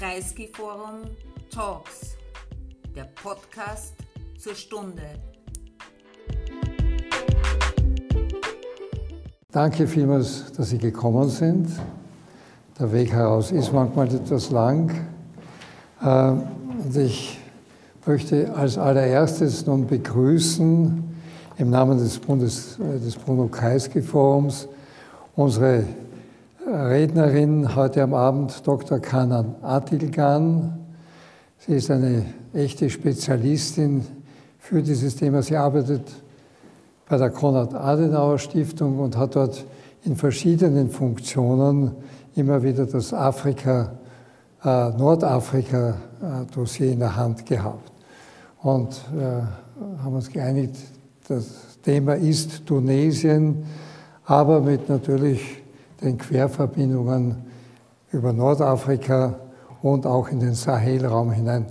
Kreisky Forum Talks, der Podcast zur Stunde. Danke vielmals, dass Sie gekommen sind. Der Weg heraus ist manchmal etwas lang. Äh, und ich möchte als allererstes nun begrüßen im Namen des, Bundes, äh, des Bruno Kreisky Forums unsere Rednerin heute am Abend, Dr. Kanan Atilgan. Sie ist eine echte Spezialistin für dieses Thema. Sie arbeitet bei der Konrad-Adenauer-Stiftung und hat dort in verschiedenen Funktionen immer wieder das Afrika, äh, Nordafrika-Dossier in der Hand gehabt. Und äh, haben uns geeinigt, das Thema ist Tunesien, aber mit natürlich den Querverbindungen über Nordafrika und auch in den Sahelraum hinein.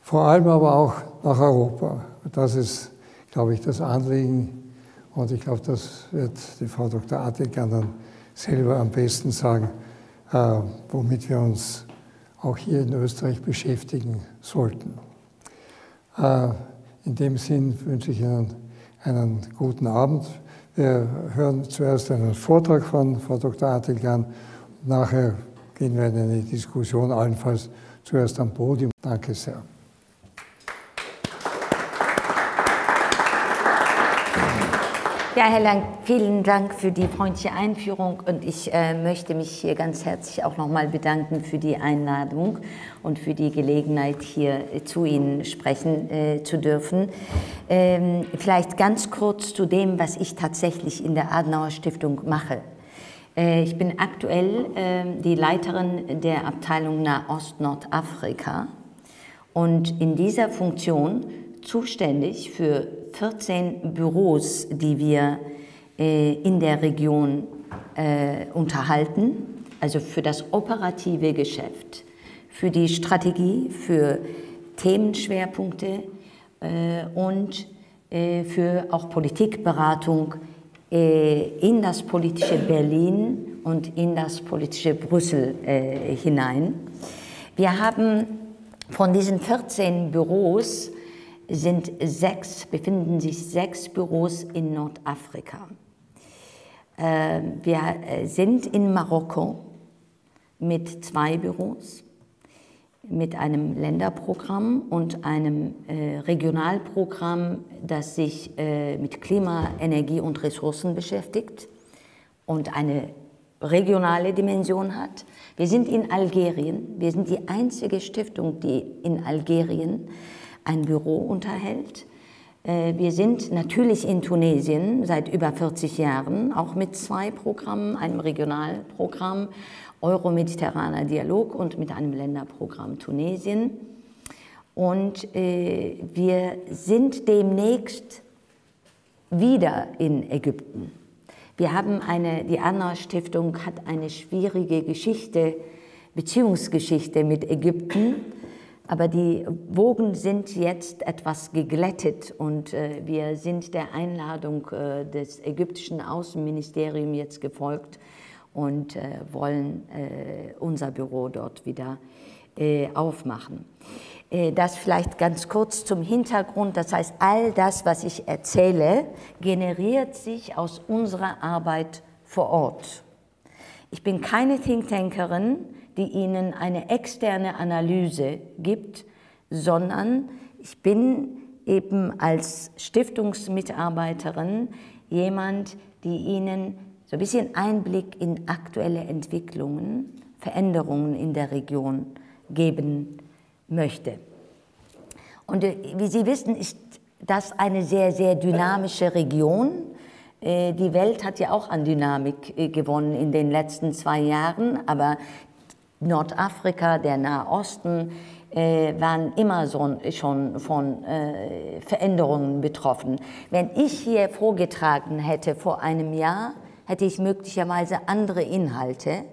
Vor allem aber auch nach Europa. Das ist, glaube ich, das Anliegen. Und ich glaube, das wird die Frau Dr. Attigan dann selber am besten sagen, äh, womit wir uns auch hier in Österreich beschäftigen sollten. Äh, in dem Sinn wünsche ich Ihnen einen guten Abend. Wir hören zuerst einen Vortrag von Frau Dr. Atilgan. Nachher gehen wir in eine Diskussion, allenfalls zuerst am Podium. Danke sehr. Ja, Herr Lang, vielen Dank für die freundliche Einführung und ich äh, möchte mich hier ganz herzlich auch nochmal bedanken für die Einladung und für die Gelegenheit, hier äh, zu Ihnen sprechen äh, zu dürfen. Ähm, vielleicht ganz kurz zu dem, was ich tatsächlich in der Adenauer Stiftung mache. Äh, ich bin aktuell ähm, die Leiterin der Abteilung Nahost-Nordafrika und in dieser Funktion zuständig für 14 Büros, die wir äh, in der Region äh, unterhalten, also für das operative Geschäft, für die Strategie, für Themenschwerpunkte äh, und für auch Politikberatung in das politische Berlin und in das politische Brüssel hinein. Wir haben von diesen 14 Büros sind sechs, befinden sich sechs Büros in Nordafrika. Äh, wir äh, sind in Marokko mit zwei Büros, mit einem Länderprogramm und einem äh, Regionalprogramm, das sich mit Klima, Energie und Ressourcen beschäftigt und eine regionale Dimension hat. Wir sind in Algerien. Wir sind die einzige Stiftung, die in Algerien ein Büro unterhält. Äh, wir sind natürlich in Tunesien seit über 40 Jahren, auch mit zwei Programmen, einem Regionalprogramm, Euromediterraner Dialog und mit einem Länderprogramm Tunesien. Und äh, wir sind demnächst wieder in Ägypten. Wir haben eine, die Anna Stiftung hat eine schwierige Geschichte, Beziehungsgeschichte mit Ägypten. Aber die Wogen sind jetzt etwas geglättet und äh, wir sind der Einladung äh, des ägyptischen Außenministeriums jetzt gefolgt und äh, wollen äh, unser Büro dort wieder äh, aufmachen. Äh, das vielleicht ganz kurz zum Hintergrund. Das heißt, all das, was ich erzähle, generiert sich aus unserer Arbeit vor Ort. Ich bin keine Thinktankerin, die Ihnen eine externe Analyse gibt, sondern ich bin eben als Stiftungsmitarbeiterin jemand, die Ihnen so ein bisschen Einblick in aktuelle Entwicklungen, Veränderungen in der Region geben möchte. Und äh, wie Sie wissen, ist das eine sehr, sehr dynamische Region. Äh, die Welt hat ja auch an Dynamik äh, gewonnen in den letzten zwei Jahren, aber Nordafrika, der Nahe Osten, äh, waren immer so, schon von äh, Veränderungen betroffen. Wenn ich hier vorgetragen hätte vor einem Jahr, hätte ich möglicherweise andere Inhalte.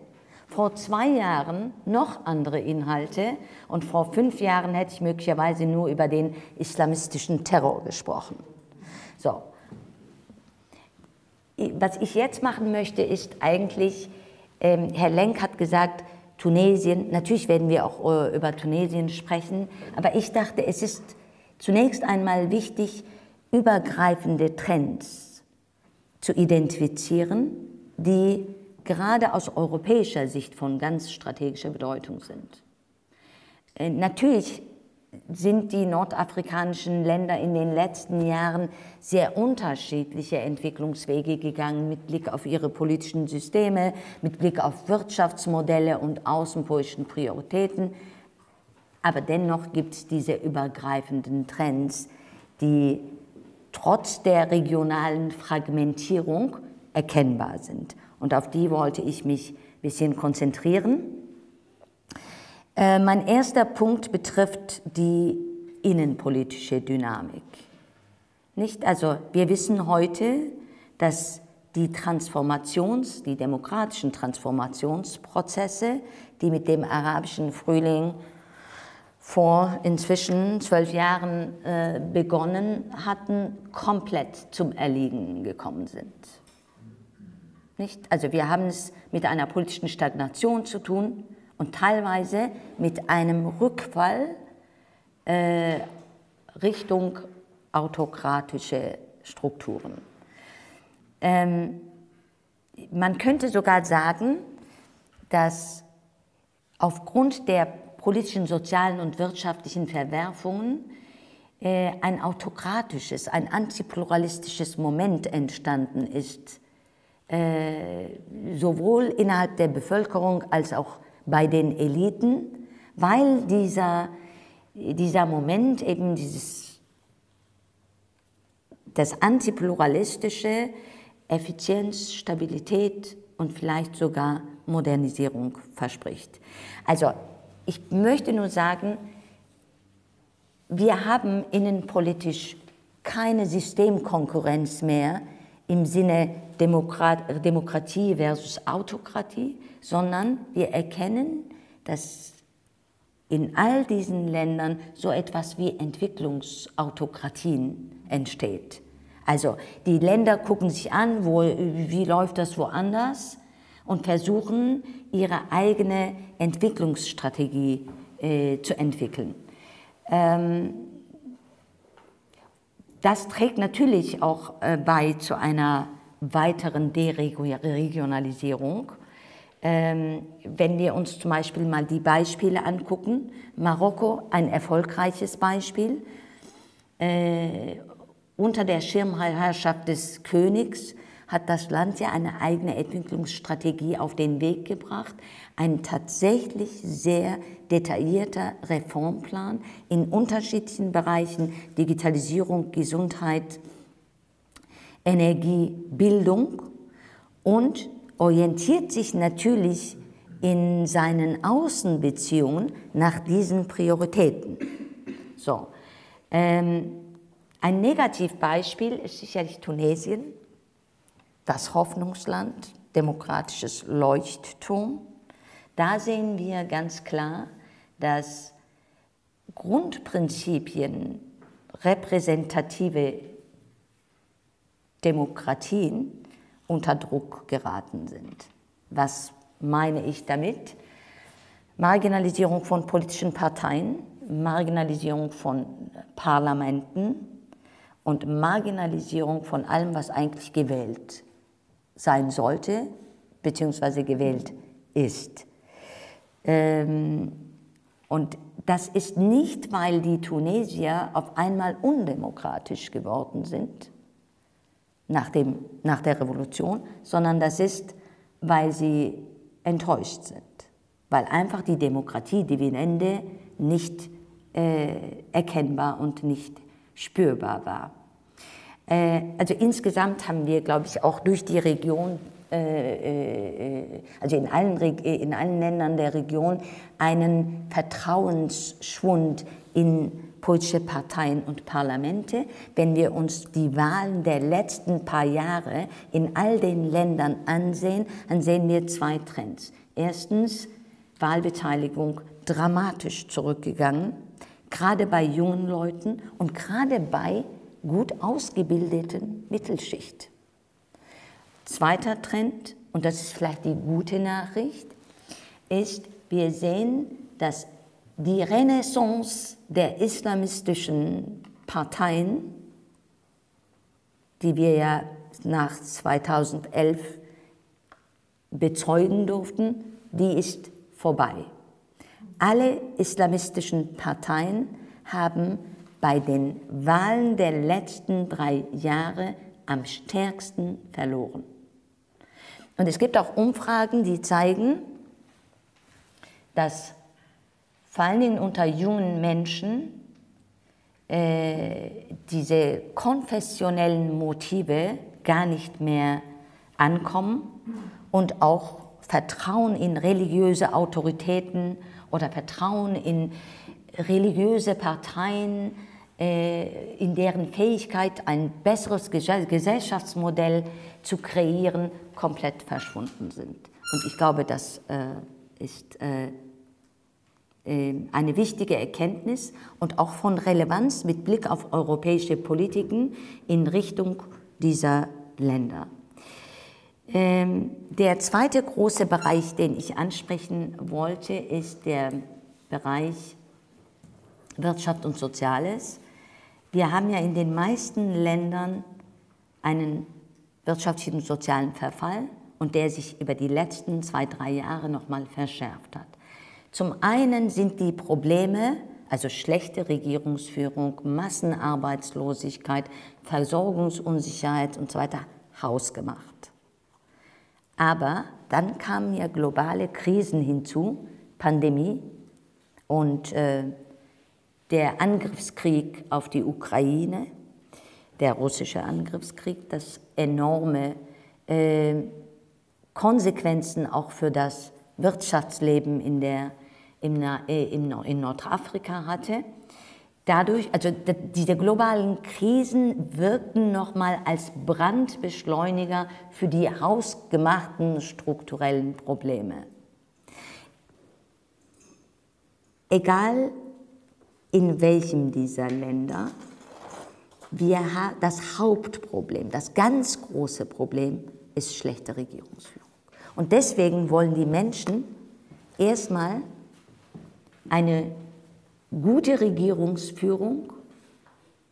Vor zwei Jahren noch andere Inhalte und vor fünf Jahren hätte ich möglicherweise nur über den islamistischen Terror gesprochen. So. Was ich jetzt machen möchte, ist eigentlich, ähm, Herr Lenk hat gesagt, Tunesien, natürlich werden wir auch äh, über Tunesien sprechen, aber ich dachte, es ist zunächst einmal wichtig, übergreifende Trends zu identifizieren, die gerade aus europäischer Sicht von ganz strategischer Bedeutung sind. Äh, natürlich sind die nordafrikanischen Länder in den letzten Jahren sehr unterschiedliche Entwicklungswege gegangen mit Blick auf ihre politischen Systeme, mit Blick auf Wirtschaftsmodelle und außenpolitischen Prioritäten. Aber dennoch gibt es diese übergreifenden Trends, die trotz der regionalen Fragmentierung erkennbar sind. Und auf die wollte ich mich ein bisschen konzentrieren. Äh, mein erster Punkt betrifft die innenpolitische Dynamik. Nicht? Also wir wissen heute, dass die Transformations-, die demokratischen Transformationsprozesse, die mit dem arabischen Frühling vor inzwischen zwölf Jahren äh, begonnen hatten, komplett zum Erliegen gekommen sind. Nicht? Also wir haben es mit einer politischen Stagnation zu tun, und teilweise mit einem Rückfall äh, Richtung autokratische Strukturen. Ähm, man könnte sogar sagen, dass aufgrund der politischen, sozialen und wirtschaftlichen Verwerfungen äh, ein autokratisches, ein antipluralistisches Moment entstanden ist, äh, sowohl innerhalb der Bevölkerung als auch bei den Eliten, weil dieser, dieser Moment eben dieses, das antipluralistische, Effizienz, Stabilität und vielleicht sogar Modernisierung verspricht. Also ich möchte nur sagen, wir haben innenpolitisch keine Systemkonkurrenz mehr im Sinne Demokrat Demokratie versus Autokratie, sondern wir erkennen, dass in all diesen Ländern so etwas wie Entwicklungsautokratien entsteht. Also die Länder gucken sich an, wo, wie läuft das woanders und versuchen ihre eigene Entwicklungsstrategie äh, zu entwickeln. Ähm, das trägt natürlich auch äh, bei zu einer weiteren Deregionalisierung. Ähm, wenn wir uns zum Beispiel mal die Beispiele angucken, Marokko ein erfolgreiches Beispiel, äh, unter der Schirmherrschaft des Königs hat das Land ja eine eigene Entwicklungsstrategie auf den Weg gebracht, ein tatsächlich sehr detaillierter Reformplan in unterschiedlichen Bereichen, Digitalisierung, Gesundheit, Energie, Bildung und orientiert sich natürlich in seinen Außenbeziehungen nach diesen Prioritäten. So, ähm, ein Negativbeispiel ist sicherlich Tunesien, das Hoffnungsland, demokratisches Leuchtturm. Da sehen wir ganz klar, dass Grundprinzipien, repräsentative Demokratien unter Druck geraten sind. Was meine ich damit? Marginalisierung von politischen Parteien, Marginalisierung von Parlamenten und Marginalisierung von allem, was eigentlich gewählt sein sollte, beziehungsweise gewählt ist. Ähm, und das ist nicht, weil die Tunesier auf einmal undemokratisch geworden sind, nach, dem, nach der Revolution, sondern das ist, weil sie enttäuscht sind, weil einfach die Demokratie-Dividende nicht äh, erkennbar und nicht spürbar war. Äh, also insgesamt haben wir, glaube ich, auch durch die Region, äh, äh also in allen, in allen Ländern der Region, einen Vertrauensschwund in politische Parteien und Parlamente. Wenn wir uns die Wahlen der letzten paar Jahre in all den Ländern ansehen, dann sehen wir zwei Trends. Erstens, Wahlbeteiligung dramatisch zurückgegangen, gerade bei jungen Leuten und gerade bei gut ausgebildeten Mittelschicht. Zweiter Trend, und das ist vielleicht die gute Nachricht, ist, wir sehen, dass die Renaissance der islamistischen Parteien, die wir ja nach 2011 bezeugen durften, die ist vorbei. Alle islamistischen Parteien haben bei den Wahlen der letzten drei Jahre am stärksten verloren. Und es gibt auch Umfragen, die zeigen, dass vor Dingen unter jungen Menschen äh, diese konfessionellen Motive gar nicht mehr ankommen und auch Vertrauen in religiöse Autoritäten oder Vertrauen in religiöse Parteien, äh, in deren Fähigkeit, ein besseres Gesellschaftsmodell zu kreieren, komplett verschwunden sind. Und ich glaube, das äh, ist äh, eine wichtige Erkenntnis und auch von Relevanz mit Blick auf europäische Politiken in Richtung dieser Länder. Ähm, der zweite große Bereich, den ich ansprechen wollte, ist der Bereich Wirtschaft und Soziales. Wir haben ja in den meisten Ländern einen wirtschaftlichen und sozialen Verfall und der sich über die letzten zwei, drei Jahre nochmal verschärft hat. Zum einen sind die Probleme, also schlechte Regierungsführung, Massenarbeitslosigkeit, Versorgungsunsicherheit und so weiter, hausgemacht. Aber dann kamen ja globale Krisen hinzu, Pandemie und äh, der Angriffskrieg auf die Ukraine, der russische Angriffskrieg, das enorme äh, Konsequenzen auch für das Wirtschaftsleben in, der, im, äh, in Nordafrika hatte. Dadurch, also diese globalen Krisen wirkten nochmal als Brandbeschleuniger für die hausgemachten strukturellen Probleme. Egal in welchem dieser Länder, wir das Hauptproblem, das ganz große Problem ist schlechte Regierungsführung. Und deswegen wollen die Menschen erstmal eine gute Regierungsführung,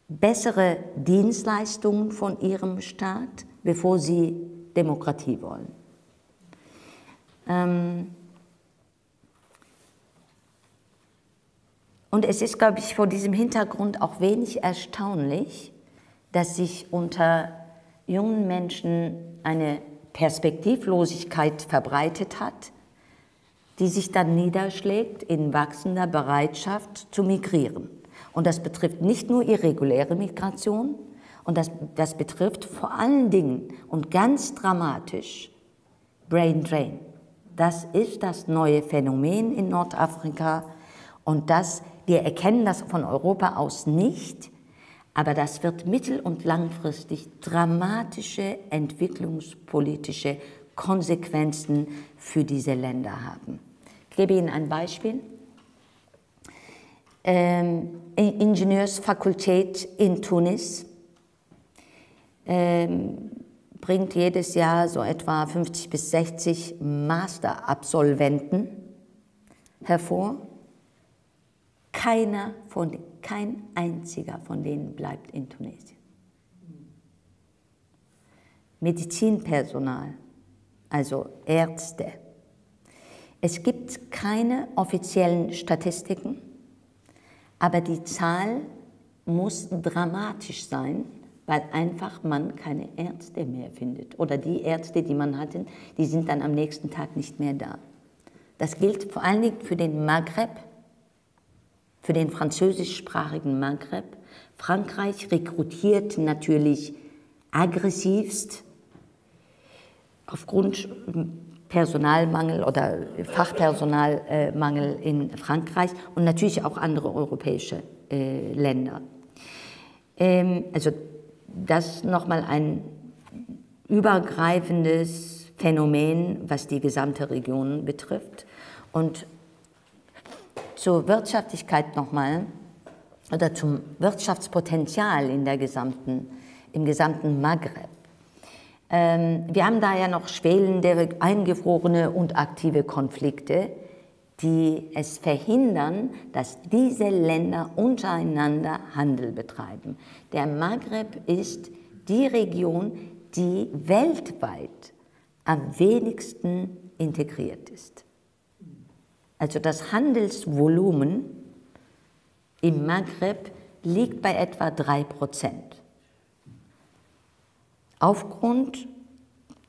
bessere Dienstleistungen von ihrem Staat, bevor sie Demokratie wollen. Ähm Und es ist, glaube ich, vor diesem Hintergrund auch wenig erstaunlich, dass sich unter jungen Menschen eine Perspektivlosigkeit verbreitet hat, die sich dann niederschlägt in wachsender Bereitschaft zu migrieren. Und das betrifft nicht nur irreguläre Migration, und das, das betrifft vor allen Dingen und ganz dramatisch Brain Drain. Das ist das neue Phänomen in Nordafrika und das, wir erkennen das von Europa aus nicht, aber das wird mittel- und langfristig dramatische entwicklungspolitische Konsequenzen für diese Länder haben. Ich gebe Ihnen ein Beispiel. Ähm, Ingenieursfakultät in Tunis ähm, bringt jedes Jahr so etwa 50 bis 60 Masterabsolventen hervor. Keiner von, kein einziger von denen bleibt in Tunesien. Medizinpersonal, also Ärzte. Es gibt keine offiziellen Statistiken, aber die Zahl muss dramatisch sein, weil einfach man keine Ärzte mehr findet. Oder die Ärzte, die man hatte, die sind dann am nächsten Tag nicht mehr da. Das gilt vor allen Dingen für den Maghreb, für den französischsprachigen Maghreb. Frankreich rekrutiert natürlich aggressivst aufgrund Personalmangel oder Fachpersonalmangel in Frankreich und natürlich auch andere europäische äh, Länder. Ähm, also das nochmal ein übergreifendes Phänomen, was die gesamte Region betrifft. Und zur Wirtschaftlichkeit nochmal oder zum Wirtschaftspotenzial in der gesamten, im gesamten Maghreb. Ähm, wir haben da ja noch schwelende, eingefrorene und aktive Konflikte die es verhindern, dass diese Länder untereinander Handel betreiben. Der Maghreb ist die Region, die weltweit am wenigsten integriert ist. Also das Handelsvolumen im Maghreb liegt bei etwa 3 Prozent. Aufgrund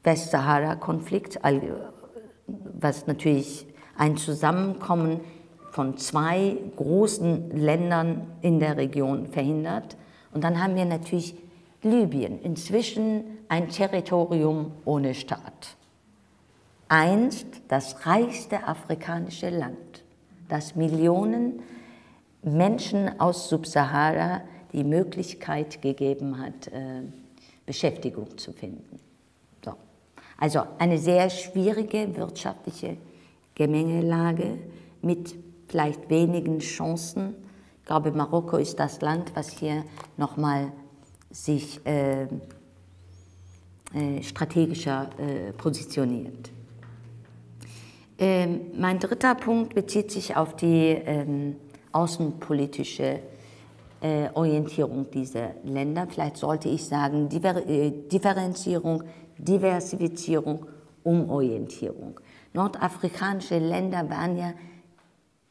Westsahara-Konflikts, was natürlich ein Zusammenkommen von zwei großen Ländern in der Region verhindert. Und dann haben wir natürlich Libyen, inzwischen ein Territorium ohne Staat. Einst das reichste afrikanische Land, das Millionen Menschen aus Subsahara die Möglichkeit gegeben hat, äh, Beschäftigung zu finden. So. Also eine sehr schwierige wirtschaftliche Gemengelage mit vielleicht wenigen Chancen. Ich glaube, Marokko ist das Land, was hier nochmal sich äh, äh, strategischer äh, positioniert. Ähm, mein dritter Punkt bezieht sich auf die ähm, außenpolitische äh, Orientierung dieser Länder. Vielleicht sollte ich sagen Diver äh, Differenzierung, Diversifizierung, Umorientierung. Nordafrikanische Länder waren ja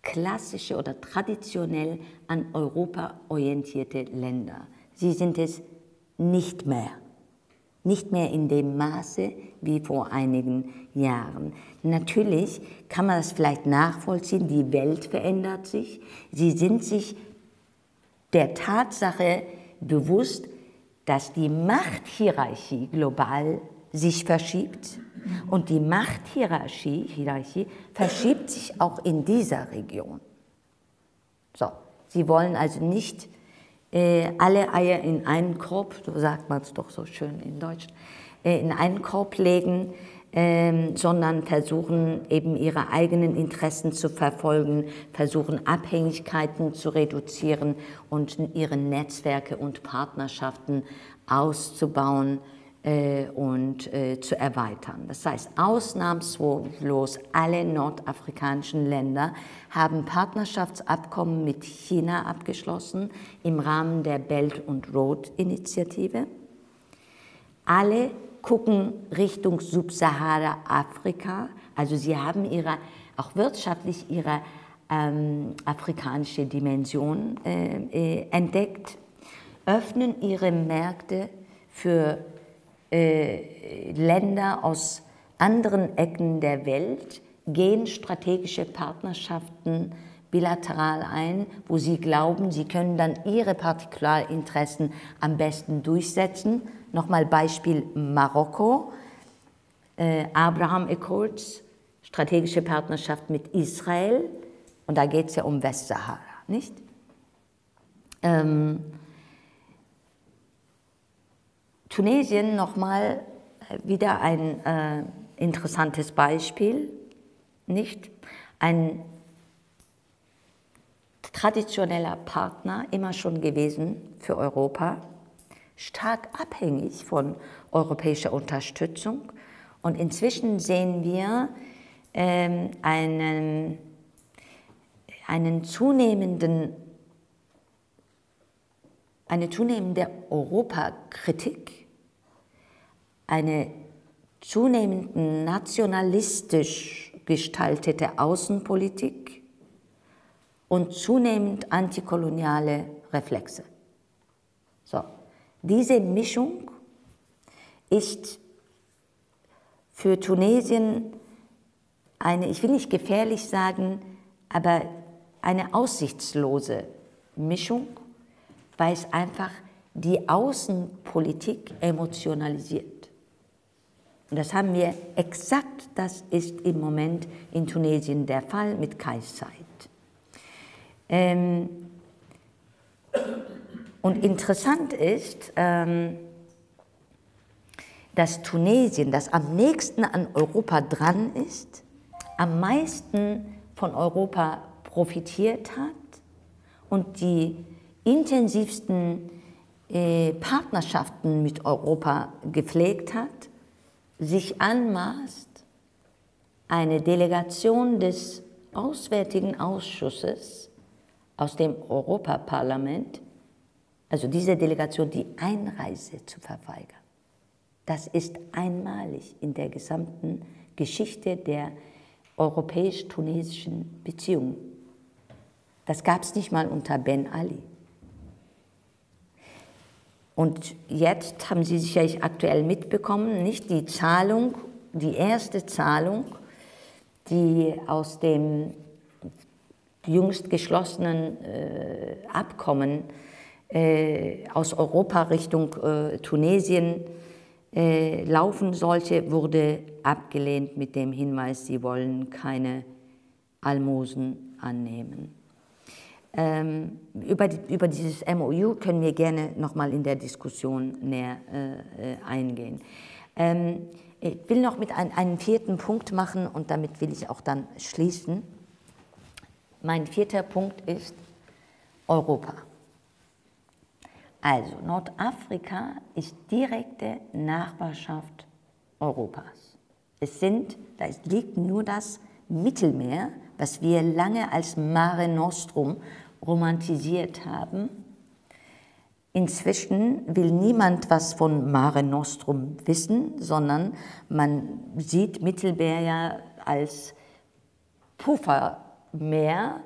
klassische oder traditionell an Europa orientierte Länder. Sie sind es nicht mehr. Nicht mehr in dem Maße wie vor einigen Jahren. Natürlich kann man das vielleicht nachvollziehen, die Welt verändert sich. Sie sind sich der Tatsache bewusst, dass die Machthierarchie global sich verschiebt und die Machthierarchie Hierarchie, verschiebt sich auch in dieser Region. So, sie wollen also nicht äh, alle Eier in einen Korb, so sagt man es doch so schön in Deutsch, äh, in einen Korb legen, äh, sondern versuchen eben ihre eigenen Interessen zu verfolgen, versuchen Abhängigkeiten zu reduzieren und ihre Netzwerke und Partnerschaften auszubauen äh, und äh, zu erweitern. Das heißt, ausnahmslos alle nordafrikanischen Länder haben Partnerschaftsabkommen mit China abgeschlossen im Rahmen der Belt and Road Initiative. Alle gucken Richtung Subsahara-Afrika, also sie haben ihre, auch wirtschaftlich ihre ähm, afrikanische Dimension äh, äh, entdeckt, öffnen ihre Märkte für äh, Länder aus anderen Ecken der Welt gehen strategische Partnerschaften bilateral ein, wo sie glauben, sie können dann ihre Partikularinteressen am besten durchsetzen. Nochmal Beispiel Marokko, äh, Abraham Accords, strategische Partnerschaft mit Israel, und da geht es ja um Westsahara, nicht? Ähm, Tunesien nochmal äh, wieder ein äh, interessantes Beispiel, nicht? Ein traditioneller Partner, immer schon gewesen für Europa, stark abhängig von europäischer Unterstützung. Und inzwischen sehen wir ähm, einen, einen zunehmenden eine zunehmende Europakritik, eine zunehmend nationalistisch gestaltete Außenpolitik und zunehmend antikoloniale Reflexe. So, diese Mischung ist für Tunesien eine, ich will nicht gefährlich sagen, aber eine aussichtslose Mischung weil es einfach die Außenpolitik emotionalisiert. Und das haben wir exakt, das ist im Moment in Tunesien der Fall mit Kaiszeit. Ähm, und interessant ist, ähm, dass Tunesien, das am nächsten an Europa dran ist, am meisten von Europa profitiert hat und die intensivsten äh, Partnerschaften mit Europa gepflegt hat, sich anmaßt, eine Delegation des Auswärtigen Ausschusses aus dem Europaparlament, also dieser Delegation, die Einreise zu verweigern. Das ist einmalig in der gesamten Geschichte der europäisch-tunesischen Beziehungen. Das gab es nicht mal unter Ben Ali. Und jetzt haben Sie sicherlich aktuell mitbekommen, nicht die Zahlung, die erste Zahlung, die aus dem jüngst geschlossenen äh, Abkommen äh, aus Europa Richtung äh, Tunesien äh, laufen sollte, wurde abgelehnt mit dem Hinweis, sie wollen keine Almosen annehmen. Ähm, über, die, über, dieses MOU können wir gerne nochmal in der Diskussion näher äh, eingehen. Ähm, ich will noch mit ein, einem vierten Punkt machen und damit will ich auch dann schließen. Mein vierter Punkt ist Europa. Also Nordafrika ist direkte Nachbarschaft Europas. Es sind, da liegt nur das Mittelmeer, was wir lange als Mare Nostrum romantisiert haben. Inzwischen will niemand was von Mare Nostrum wissen, sondern man sieht Mittelmeer ja als Puffermeer,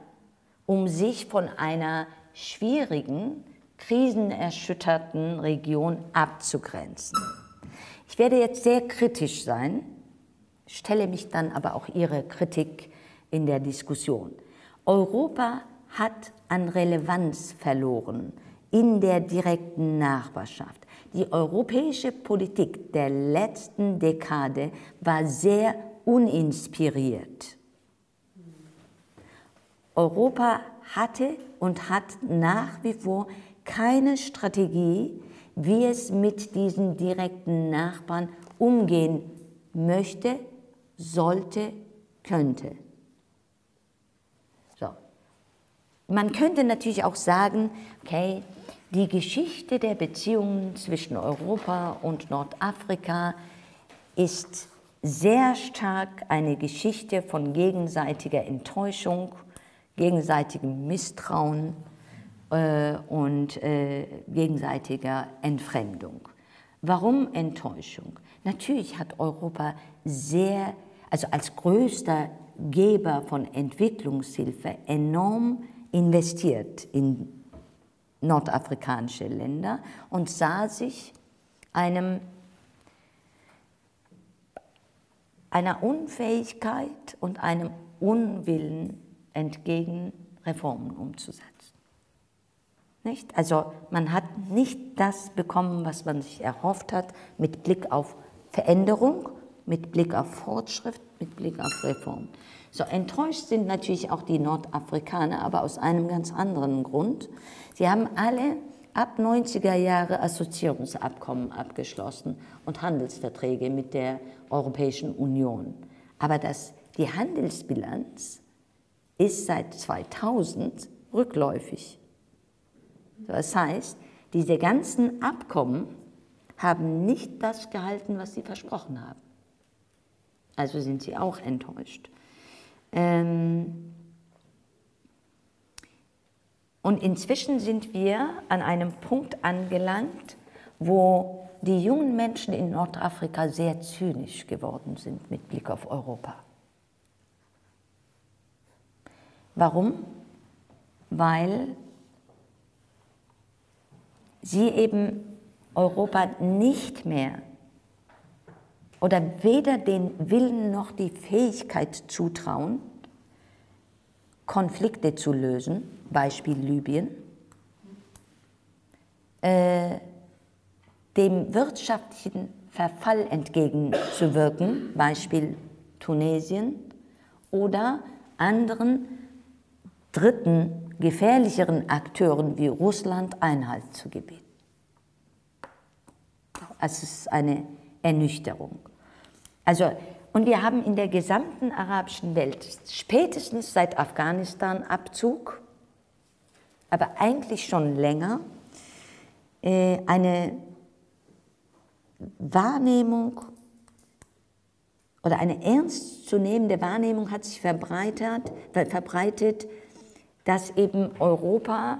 um sich von einer schwierigen, krisenerschütterten Region abzugrenzen. Ich werde jetzt sehr kritisch sein, stelle mich dann aber auch Ihre Kritik in der Diskussion. Europa hat an Relevanz verloren in der direkten Nachbarschaft. Die europäische Politik der letzten Dekade war sehr uninspiriert. Europa hatte und hat nach wie vor keine Strategie, wie es mit diesen direkten Nachbarn umgehen möchte, sollte, könnte. Man könnte natürlich auch sagen, okay, die Geschichte der Beziehungen zwischen Europa und Nordafrika ist sehr stark eine Geschichte von gegenseitiger Enttäuschung, gegenseitigem Misstrauen äh, und äh, gegenseitiger Entfremdung. Warum Enttäuschung? Natürlich hat Europa sehr, also als größter Geber von Entwicklungshilfe enorm investiert in nordafrikanische Länder und sah sich einem, einer Unfähigkeit und einem Unwillen entgegen, Reformen umzusetzen. Nicht? Also man hat nicht das bekommen, was man sich erhofft hat, mit Blick auf Veränderung, mit Blick auf Fortschritt, mit Blick auf Reform. So enttäuscht sind natürlich auch die Nordafrikaner, aber aus einem ganz anderen Grund. Sie haben alle ab 90er Jahre Assoziierungsabkommen abgeschlossen und Handelsverträge mit der Europäischen Union. Aber das, die Handelsbilanz ist seit 2000 rückläufig. Das heißt, diese ganzen Abkommen haben nicht das gehalten, was sie versprochen haben. Also sind sie auch enttäuscht. Ähm und inzwischen sind wir an einem Punkt angelangt, wo die jungen Menschen in Nordafrika sehr zynisch geworden sind mit Blick auf Europa. Warum? Weil sie eben Europa nicht mehr oder weder den Willen noch die Fähigkeit zutrauen, Konflikte zu lösen, Beispiel Libyen, äh, dem wirtschaftlichen Verfall entgegenzuwirken, Beispiel Tunesien, oder anderen dritten, gefährlicheren Akteuren wie Russland Einhalt zu gebieten. Es ist eine Ernüchterung. Also, und wir haben in der gesamten arabischen Welt, spätestens seit Afghanistan-Abzug, aber eigentlich schon länger, äh, eine Wahrnehmung oder eine ernstzunehmende Wahrnehmung hat sich verbreitet, verbreitet dass eben Europa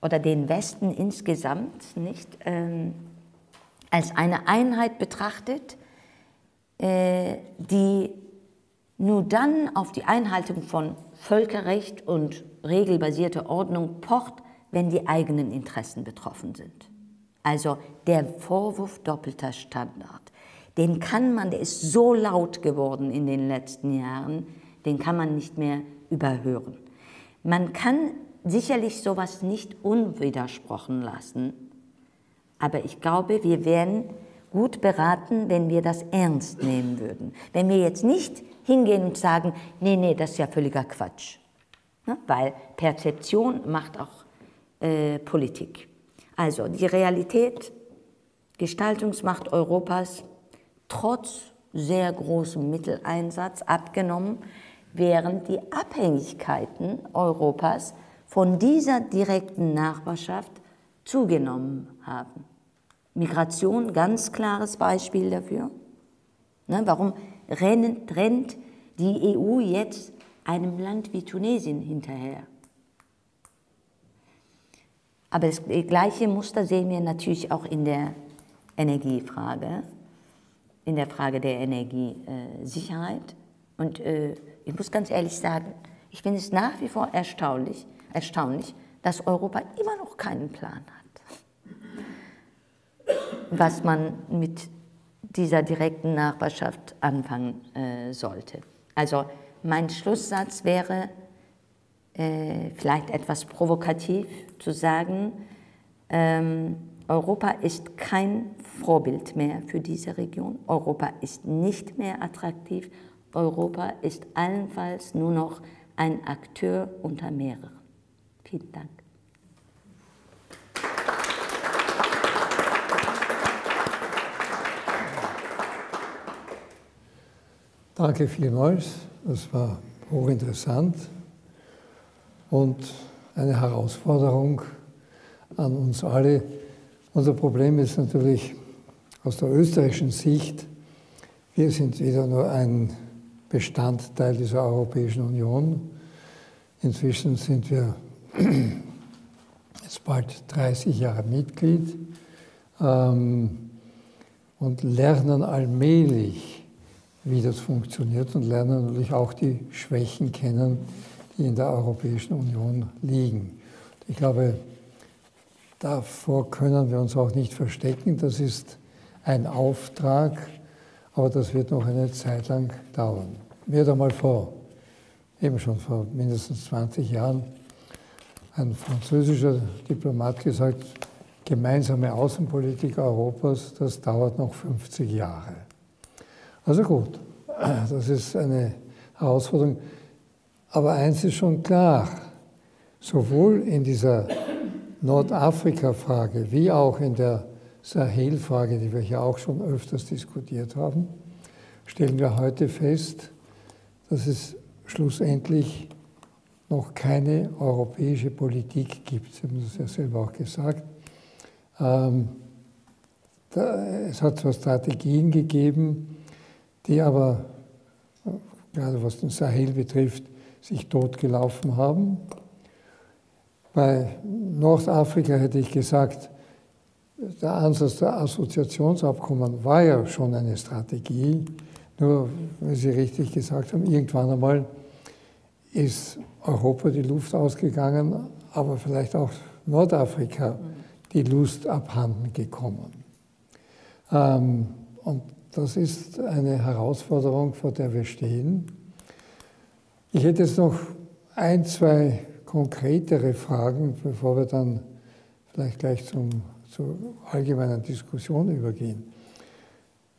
oder den Westen insgesamt nicht ähm, als eine Einheit betrachtet, äh, die nur dann auf die Einhaltung von Völkerrecht und regelbasierte Ordnung pocht, wenn die eigenen Interessen betroffen sind. Also der Vorwurf doppelter Standard, den kann man, der ist so laut geworden in den letzten Jahren, den kann man nicht mehr überhören. Man kann sicherlich sowas nicht unwidersprochen lassen, aber ich glaube, wir wären gut beraten, wenn wir das ernst nehmen würden. Wenn wir jetzt nicht hingehen und sagen, nee, nee, das ist ja völliger Quatsch. Ne? Weil Perzeption macht auch äh, Politik. Also die Realität, Gestaltungsmacht Europas, trotz sehr großem Mitteleinsatz abgenommen, während die Abhängigkeiten Europas von dieser direkten Nachbarschaft zugenommen haben. Migration, ganz klares Beispiel dafür. Ne, warum rennt, rennt die EU jetzt einem Land wie Tunesien hinterher? Aber das gleiche Muster sehen wir natürlich auch in der Energiefrage, in der Frage der Energiesicherheit. Und äh, ich muss ganz ehrlich sagen, ich finde es nach wie vor erstaunlich, erstaunlich, dass Europa immer noch keinen Plan hat was man mit dieser direkten Nachbarschaft anfangen äh, sollte. Also mein Schlusssatz wäre äh, vielleicht etwas provokativ zu sagen, ähm, Europa ist kein Vorbild mehr für diese Region. Europa ist nicht mehr attraktiv. Europa ist allenfalls nur noch ein Akteur unter mehreren. Vielen Dank. Danke vielmals, das war hochinteressant und eine Herausforderung an uns alle. Unser Problem ist natürlich aus der österreichischen Sicht, wir sind wieder nur ein Bestandteil dieser Europäischen Union. Inzwischen sind wir jetzt bald 30 Jahre Mitglied ähm, und lernen allmählich wie das funktioniert und lernen natürlich auch die Schwächen kennen, die in der Europäischen Union liegen. Ich glaube, davor können wir uns auch nicht verstecken. Das ist ein Auftrag, aber das wird noch eine Zeit lang dauern. Mir hat einmal vor, eben schon vor mindestens 20 Jahren, ein französischer Diplomat gesagt, gemeinsame Außenpolitik Europas, das dauert noch 50 Jahre. Also gut, das ist eine Herausforderung. Aber eins ist schon klar, sowohl in dieser Nordafrika-Frage wie auch in der Sahel-Frage, die wir hier auch schon öfters diskutiert haben, stellen wir heute fest, dass es schlussendlich noch keine europäische Politik gibt. Sie haben das ja selber auch gesagt. Ähm, es hat zwar Strategien gegeben, die aber, gerade was den Sahel betrifft, sich totgelaufen haben. Bei Nordafrika hätte ich gesagt, der Ansatz der Assoziationsabkommen war ja schon eine Strategie. Nur, wie Sie richtig gesagt haben, irgendwann einmal ist Europa die Luft ausgegangen, aber vielleicht auch Nordafrika die Lust abhanden gekommen. Ähm, und das ist eine Herausforderung, vor der wir stehen. Ich hätte jetzt noch ein, zwei konkretere Fragen, bevor wir dann vielleicht gleich zum, zur allgemeinen Diskussion übergehen.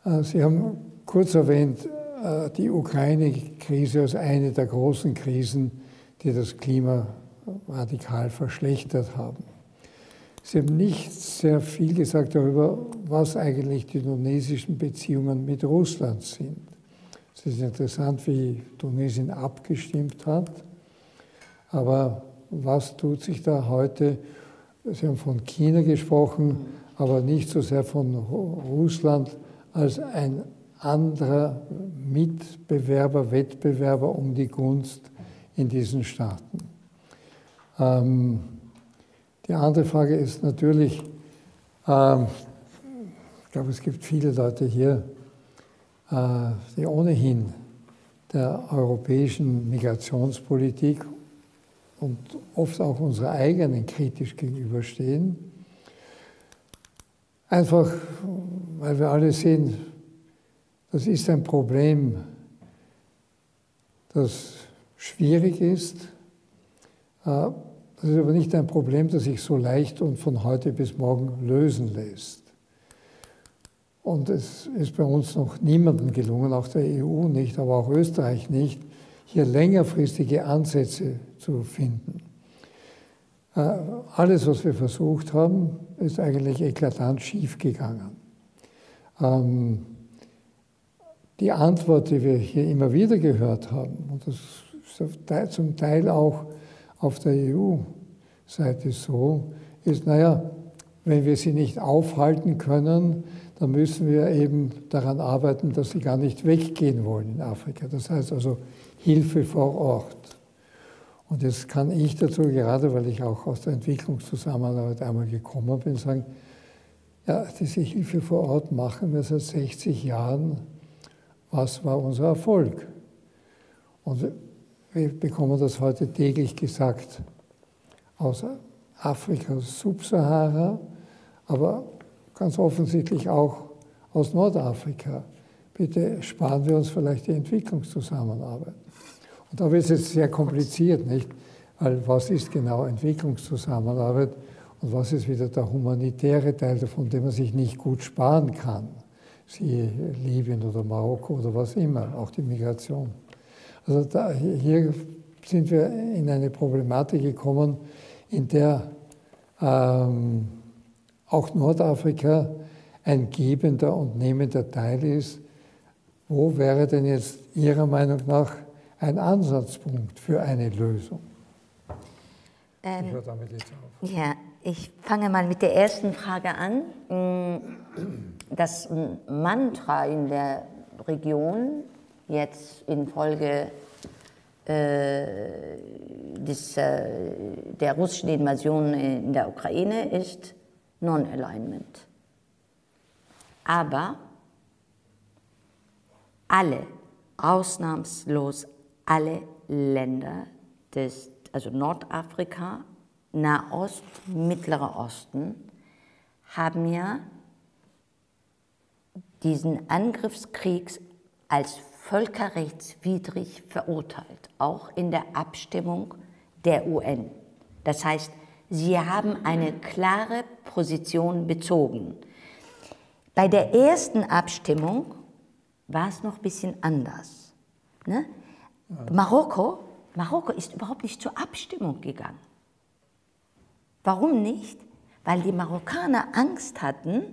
Äh, Sie haben kurz erwähnt, äh, die Ukraine-Krise als eine der großen Krisen, die das Klima radikal verschlechtert haben. Sie haben nicht sehr viel gesagt darüber, was eigentlich die tunesischen Beziehungen mit Russland sind. Es ist interessant, wie Tunesien abgestimmt hat, aber was tut sich da heute? Sie haben von China gesprochen, aber nicht so sehr von Russland als ein anderer Mitbewerber, Wettbewerber um die Gunst in diesen Staaten. Ähm, die andere Frage ist natürlich, ähm, ich glaube, es gibt viele Leute hier, äh, die ohnehin der europäischen Migrationspolitik und oft auch unserer eigenen kritisch gegenüberstehen. Einfach, weil wir alle sehen, das ist ein Problem, das schwierig ist. Äh, das ist aber nicht ein Problem, das sich so leicht und von heute bis morgen lösen lässt. Und es ist bei uns noch niemandem gelungen, auch der EU nicht, aber auch Österreich nicht, hier längerfristige Ansätze zu finden. Äh, alles, was wir versucht haben, ist eigentlich eklatant schiefgegangen. Ähm, die Antwort, die wir hier immer wieder gehört haben, und das ist zum Teil auch auf der EU-Seite so, ist, naja, wenn wir sie nicht aufhalten können, dann müssen wir eben daran arbeiten, dass sie gar nicht weggehen wollen in Afrika. Das heißt also Hilfe vor Ort. Und jetzt kann ich dazu, gerade weil ich auch aus der Entwicklungszusammenarbeit einmal gekommen bin, sagen, ja, diese Hilfe vor Ort machen wir seit 60 Jahren. Was war unser Erfolg? Und wir bekommen das heute täglich gesagt aus Afrika, Subsahara, aber ganz offensichtlich auch aus Nordafrika. Bitte sparen wir uns vielleicht die Entwicklungszusammenarbeit. Und da wird es jetzt sehr kompliziert, nicht? Weil was ist genau Entwicklungszusammenarbeit und was ist wieder der humanitäre Teil davon, den man sich nicht gut sparen kann? Siehe Libyen oder Marokko oder was immer, auch die Migration. Also da, hier sind wir in eine Problematik gekommen, in der ähm, auch Nordafrika ein gebender und nehmender Teil ist. Wo wäre denn jetzt Ihrer Meinung nach ein Ansatzpunkt für eine Lösung? Ähm, ich höre damit jetzt auf. Ja, ich fange mal mit der ersten Frage an. Das Mantra in der Region, jetzt infolge äh, des, äh, der russischen Invasion in der Ukraine, ist Non-Alignment. Aber alle, ausnahmslos alle Länder des, also Nordafrika, Nahost, Mittlerer Osten, haben ja diesen Angriffskrieg als völkerrechtswidrig verurteilt, auch in der Abstimmung der UN. Das heißt, Sie haben eine klare Position bezogen. Bei der ersten Abstimmung war es noch ein bisschen anders. Ne? Marokko, Marokko ist überhaupt nicht zur Abstimmung gegangen. Warum nicht? Weil die Marokkaner Angst hatten,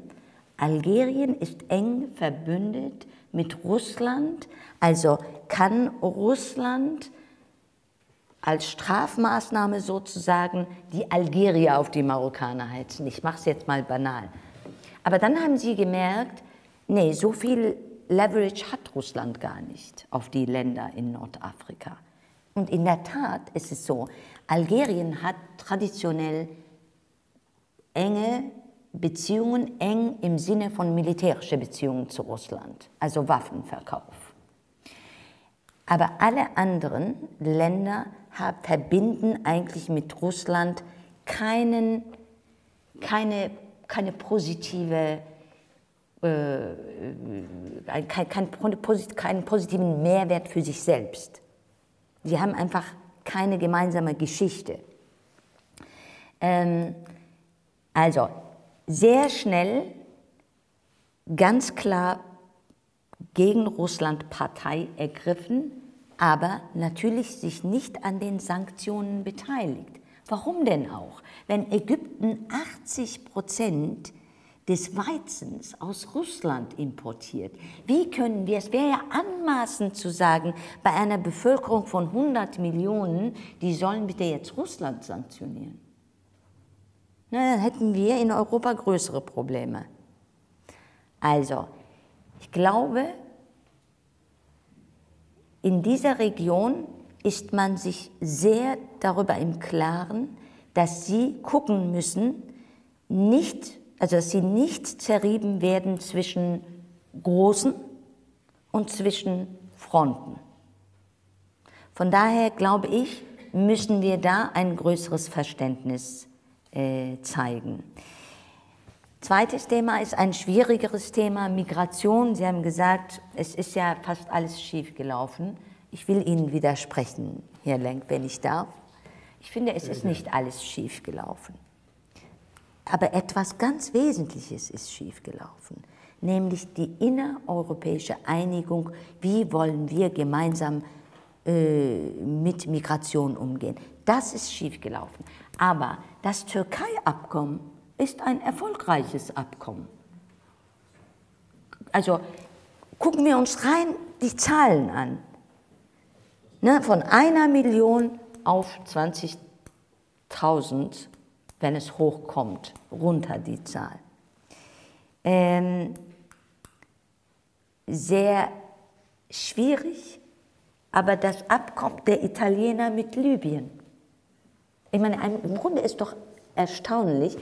Algerien ist eng verbündet mit Russland, also kann Russland als Strafmaßnahme sozusagen die Algerier auf die Marokkaner heizen. Ich mache es jetzt mal banal. Aber dann haben sie gemerkt, nee, so viel Leverage hat Russland gar nicht auf die Länder in Nordafrika. Und in der Tat ist es so, Algerien hat traditionell enge Beziehungen, eng im Sinne von militärische Beziehungen zu Russland, also Waffenverkauf. Aber alle anderen Länder verbinden eigentlich mit Russland keinen, keine, keine positive, äh, kein, kein, keinen positiven Mehrwert für sich selbst. Sie haben einfach keine gemeinsame Geschichte. Ähm, also sehr schnell, ganz klar gegen Russland Partei ergriffen, aber natürlich sich nicht an den Sanktionen beteiligt. Warum denn auch? Wenn Ägypten 80 Prozent des Weizens aus Russland importiert. Wie können wir, es wäre ja anmaßend zu sagen, bei einer Bevölkerung von 100 Millionen, die sollen bitte jetzt Russland sanktionieren. Na, dann hätten wir in Europa größere Probleme. Also, Ich glaube, in dieser Region ist man sich sehr darüber im Klaren, dass sie gucken müssen, nicht, also dass sie nicht zerrieben werden zwischen großen und zwischen Fronten. Von daher glaube ich, müssen wir da ein größeres Verständnis äh, zeigen. Zweites Thema ist ein schwierigeres Thema, Migration. Sie haben gesagt, es ist ja fast alles schiefgelaufen. Ich will Ihnen widersprechen, Herr Lenk, wenn ich darf. Ich finde, es ist nicht alles schiefgelaufen. Aber etwas ganz Wesentliches ist schiefgelaufen, nämlich die innereuropäische Einigung, wie wollen wir gemeinsam äh, mit Migration umgehen. Das ist schiefgelaufen. Aber das Türkei-Abkommen ist ein erfolgreiches Abkommen. Also gucken wir uns rein die Zahlen an. Ne, von einer Million auf 20.000, wenn es hochkommt, runter die Zahl. Ähm, sehr schwierig, aber das Abkommen der Italiener mit Libyen. Ich meine, im Grunde ist doch erstaunlich,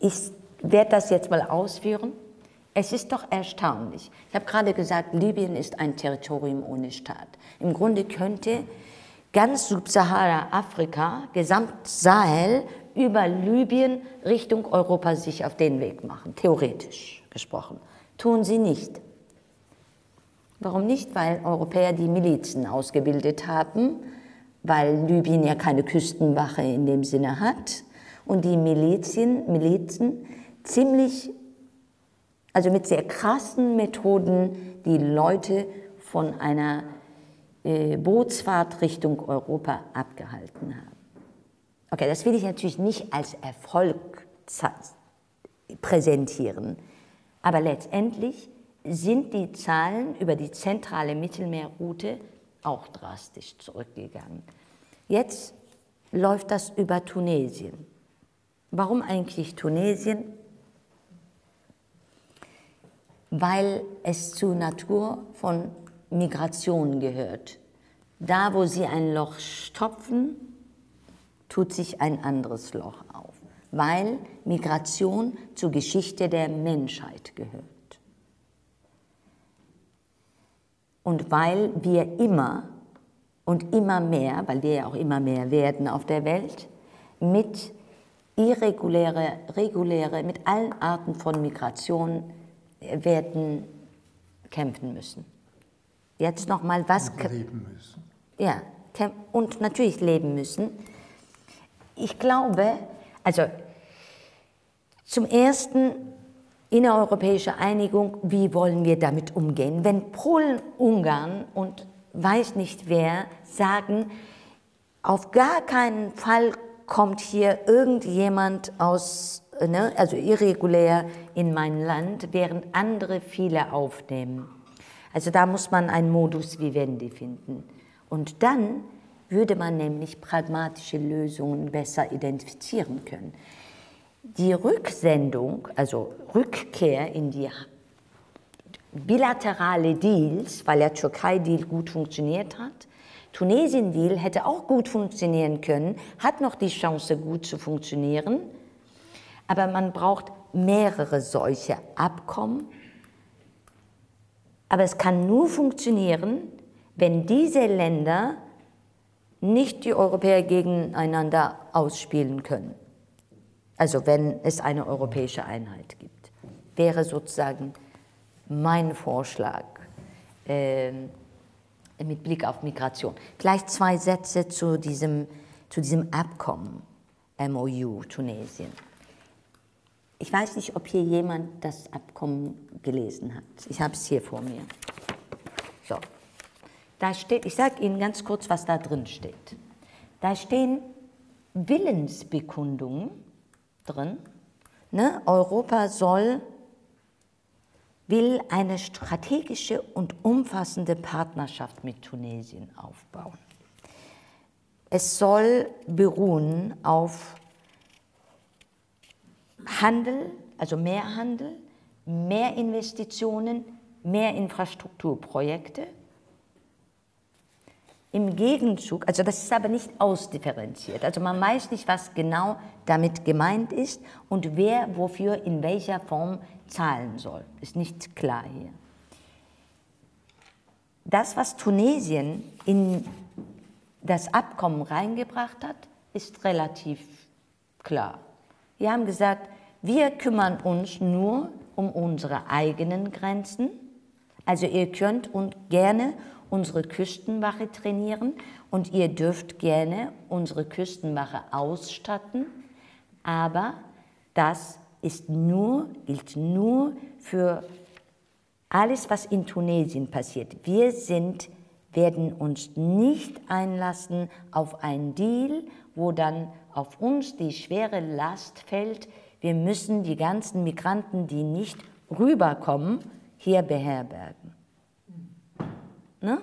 ich werde das jetzt mal ausführen. Es ist doch erstaunlich. Ich habe gerade gesagt, Libyen ist ein Territorium ohne Staat. Im Grunde könnte ganz Subsahara-Afrika, gesamt Sahel, über Libyen Richtung Europa sich auf den Weg machen, theoretisch gesprochen. Tun sie nicht. Warum nicht? Weil Europäer die Milizen ausgebildet haben, weil Libyen ja keine Küstenwache in dem Sinne hat und die Milizien, Milizen ziemlich also mit sehr krassen Methoden die Leute von einer Bootsfahrt Richtung Europa abgehalten haben. Okay, das will ich natürlich nicht als Erfolg präsentieren, aber letztendlich sind die Zahlen über die zentrale Mittelmeerroute auch drastisch zurückgegangen. Jetzt läuft das über Tunesien. Warum eigentlich Tunesien? weil es zur Natur von Migration gehört. Da, wo sie ein Loch stopfen, tut sich ein anderes Loch auf, weil Migration zur Geschichte der Menschheit gehört. Und weil wir immer und immer mehr, weil wir ja auch immer mehr werden auf der Welt, mit irreguläre, reguläre, mit allen Arten von Migration werden kämpfen müssen. Jetzt noch mal was und leben müssen. Ja, und natürlich leben müssen. Ich glaube, also zum ersten innereuropäische Einigung, wie wollen wir damit umgehen? Wenn Polen, Ungarn und weiß nicht wer sagen, auf gar keinen Fall kommt hier irgendjemand aus ne, also irregulär in mein Land, während andere viele aufnehmen. Also da muss man einen Modus vivendi finden. Und dann würde man nämlich pragmatische Lösungen besser identifizieren können. Die Rücksendung, also Rückkehr in die bilaterale Deals, weil der Türkei-Deal gut funktioniert hat, Tunesien-Deal hätte auch gut funktionieren können, hat noch die Chance, gut zu funktionieren, aber man braucht mehrere solche Abkommen. Aber es kann nur funktionieren, wenn diese Länder nicht die Europäer gegeneinander ausspielen können. Also wenn es eine europäische Einheit gibt. Wäre sozusagen mein Vorschlag äh, mit Blick auf Migration. Gleich zwei Sätze zu diesem, zu diesem Abkommen, MOU Tunesien. Ich weiß nicht, ob hier jemand das Abkommen gelesen hat. Ich habe es hier vor mir. So. Da steht, ich sage Ihnen ganz kurz, was da drin steht. Da stehen Willensbekundungen drin. Ne? Europa soll, will eine strategische und umfassende Partnerschaft mit Tunesien aufbauen. Es soll beruhen auf Handel, also mehr Handel, mehr Investitionen, mehr Infrastrukturprojekte. Im Gegenzug, also das ist aber nicht ausdifferenziert, also man weiß nicht, was genau damit gemeint ist und wer wofür in welcher Form zahlen soll. Ist nicht klar hier. Das, was Tunesien in das Abkommen reingebracht hat, ist relativ klar. Wir haben gesagt, wir kümmern uns nur um unsere eigenen Grenzen. Also ihr könnt und gerne unsere Küstenwache trainieren und ihr dürft gerne unsere Küstenwache ausstatten, aber das ist nur, gilt nur für alles, was in Tunesien passiert. Wir sind, werden uns nicht einlassen auf einen Deal, wo dann auf uns die schwere Last fällt, wir müssen die ganzen Migranten, die nicht rüberkommen, hier beherbergen. Ne?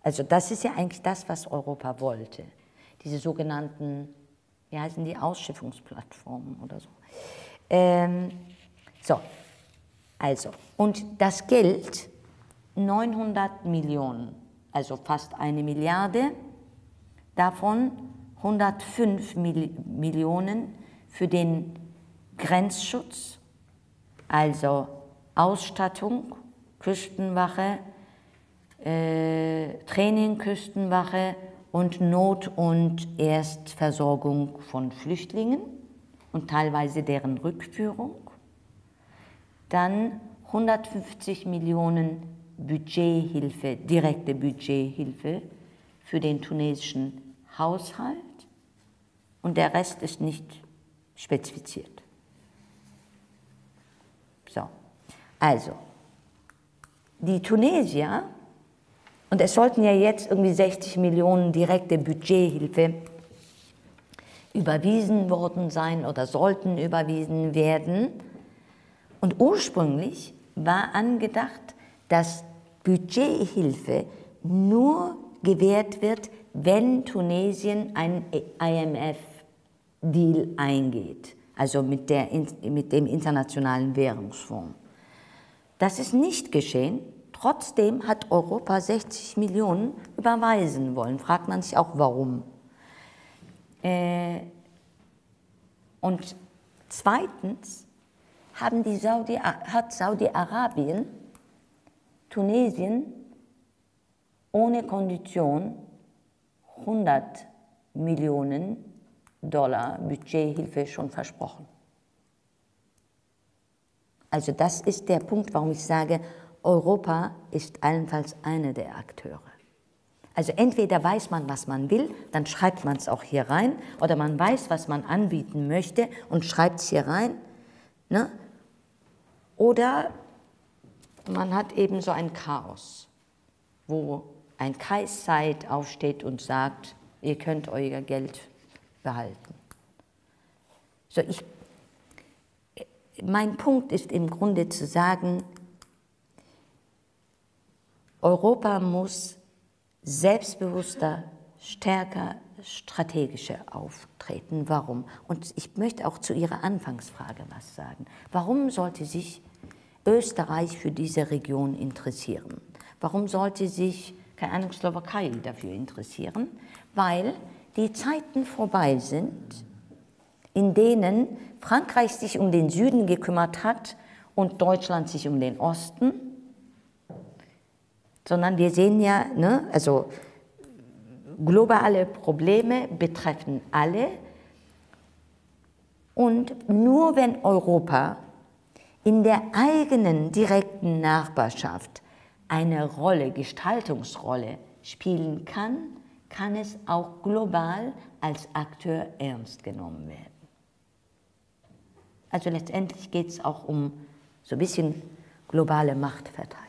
Also das ist ja eigentlich das, was Europa wollte. Diese sogenannten, wie heißen die, Ausschiffungsplattformen oder so. Ähm, so, also, und das Geld, 900 Millionen, also fast eine Milliarde, davon 105 Millionen für den Grenzschutz, also Ausstattung, Küstenwache, äh, Training, Küstenwache und Not- und Erstversorgung von Flüchtlingen und teilweise deren Rückführung. Dann 150 Millionen Budgethilfe, direkte Budgethilfe für den tunesischen Haushalt und der Rest ist nicht spezifiziert. So, also, die Tunesier, und es sollten ja jetzt irgendwie 60 Millionen direkte Budgethilfe überwiesen worden sein oder sollten überwiesen werden. Und ursprünglich war angedacht, dass Budgethilfe nur gewährt wird, wenn Tunesien ein IMF-Deal eingeht also mit, der, mit dem Internationalen Währungsfonds. Das ist nicht geschehen. Trotzdem hat Europa 60 Millionen überweisen wollen. Fragt man sich auch, warum. Äh, und zweitens haben die Saudi, hat Saudi-Arabien Tunesien ohne Kondition 100 Millionen Dollar Budgethilfe schon versprochen. Also das ist der Punkt, warum ich sage, Europa ist allenfalls einer der Akteure. Also entweder weiß man, was man will, dann schreibt man es auch hier rein, oder man weiß, was man anbieten möchte und schreibt es hier rein. Ne? Oder man hat eben so ein Chaos, wo ein Kreiszeit aufsteht und sagt, ihr könnt euer Geld behalten. So, ich, mein Punkt ist im Grunde zu sagen, Europa muss selbstbewusster, stärker, strategischer auftreten. Warum? Und ich möchte auch zu Ihrer Anfangsfrage was sagen. Warum sollte sich Österreich für diese Region interessieren? Warum sollte sich, keine Ahnung, Slowakei dafür interessieren? Weil die Zeiten vorbei sind, in denen Frankreich sich um den Süden gekümmert hat und Deutschland sich um den Osten, sondern wir sehen ja, ne, also globale Probleme betreffen alle. Und nur wenn Europa in der eigenen direkten Nachbarschaft eine Rolle, Gestaltungsrolle spielen kann, kann es auch global als Akteur ernst genommen werden. Also letztendlich geht es auch um so ein bisschen globale Machtverteilung.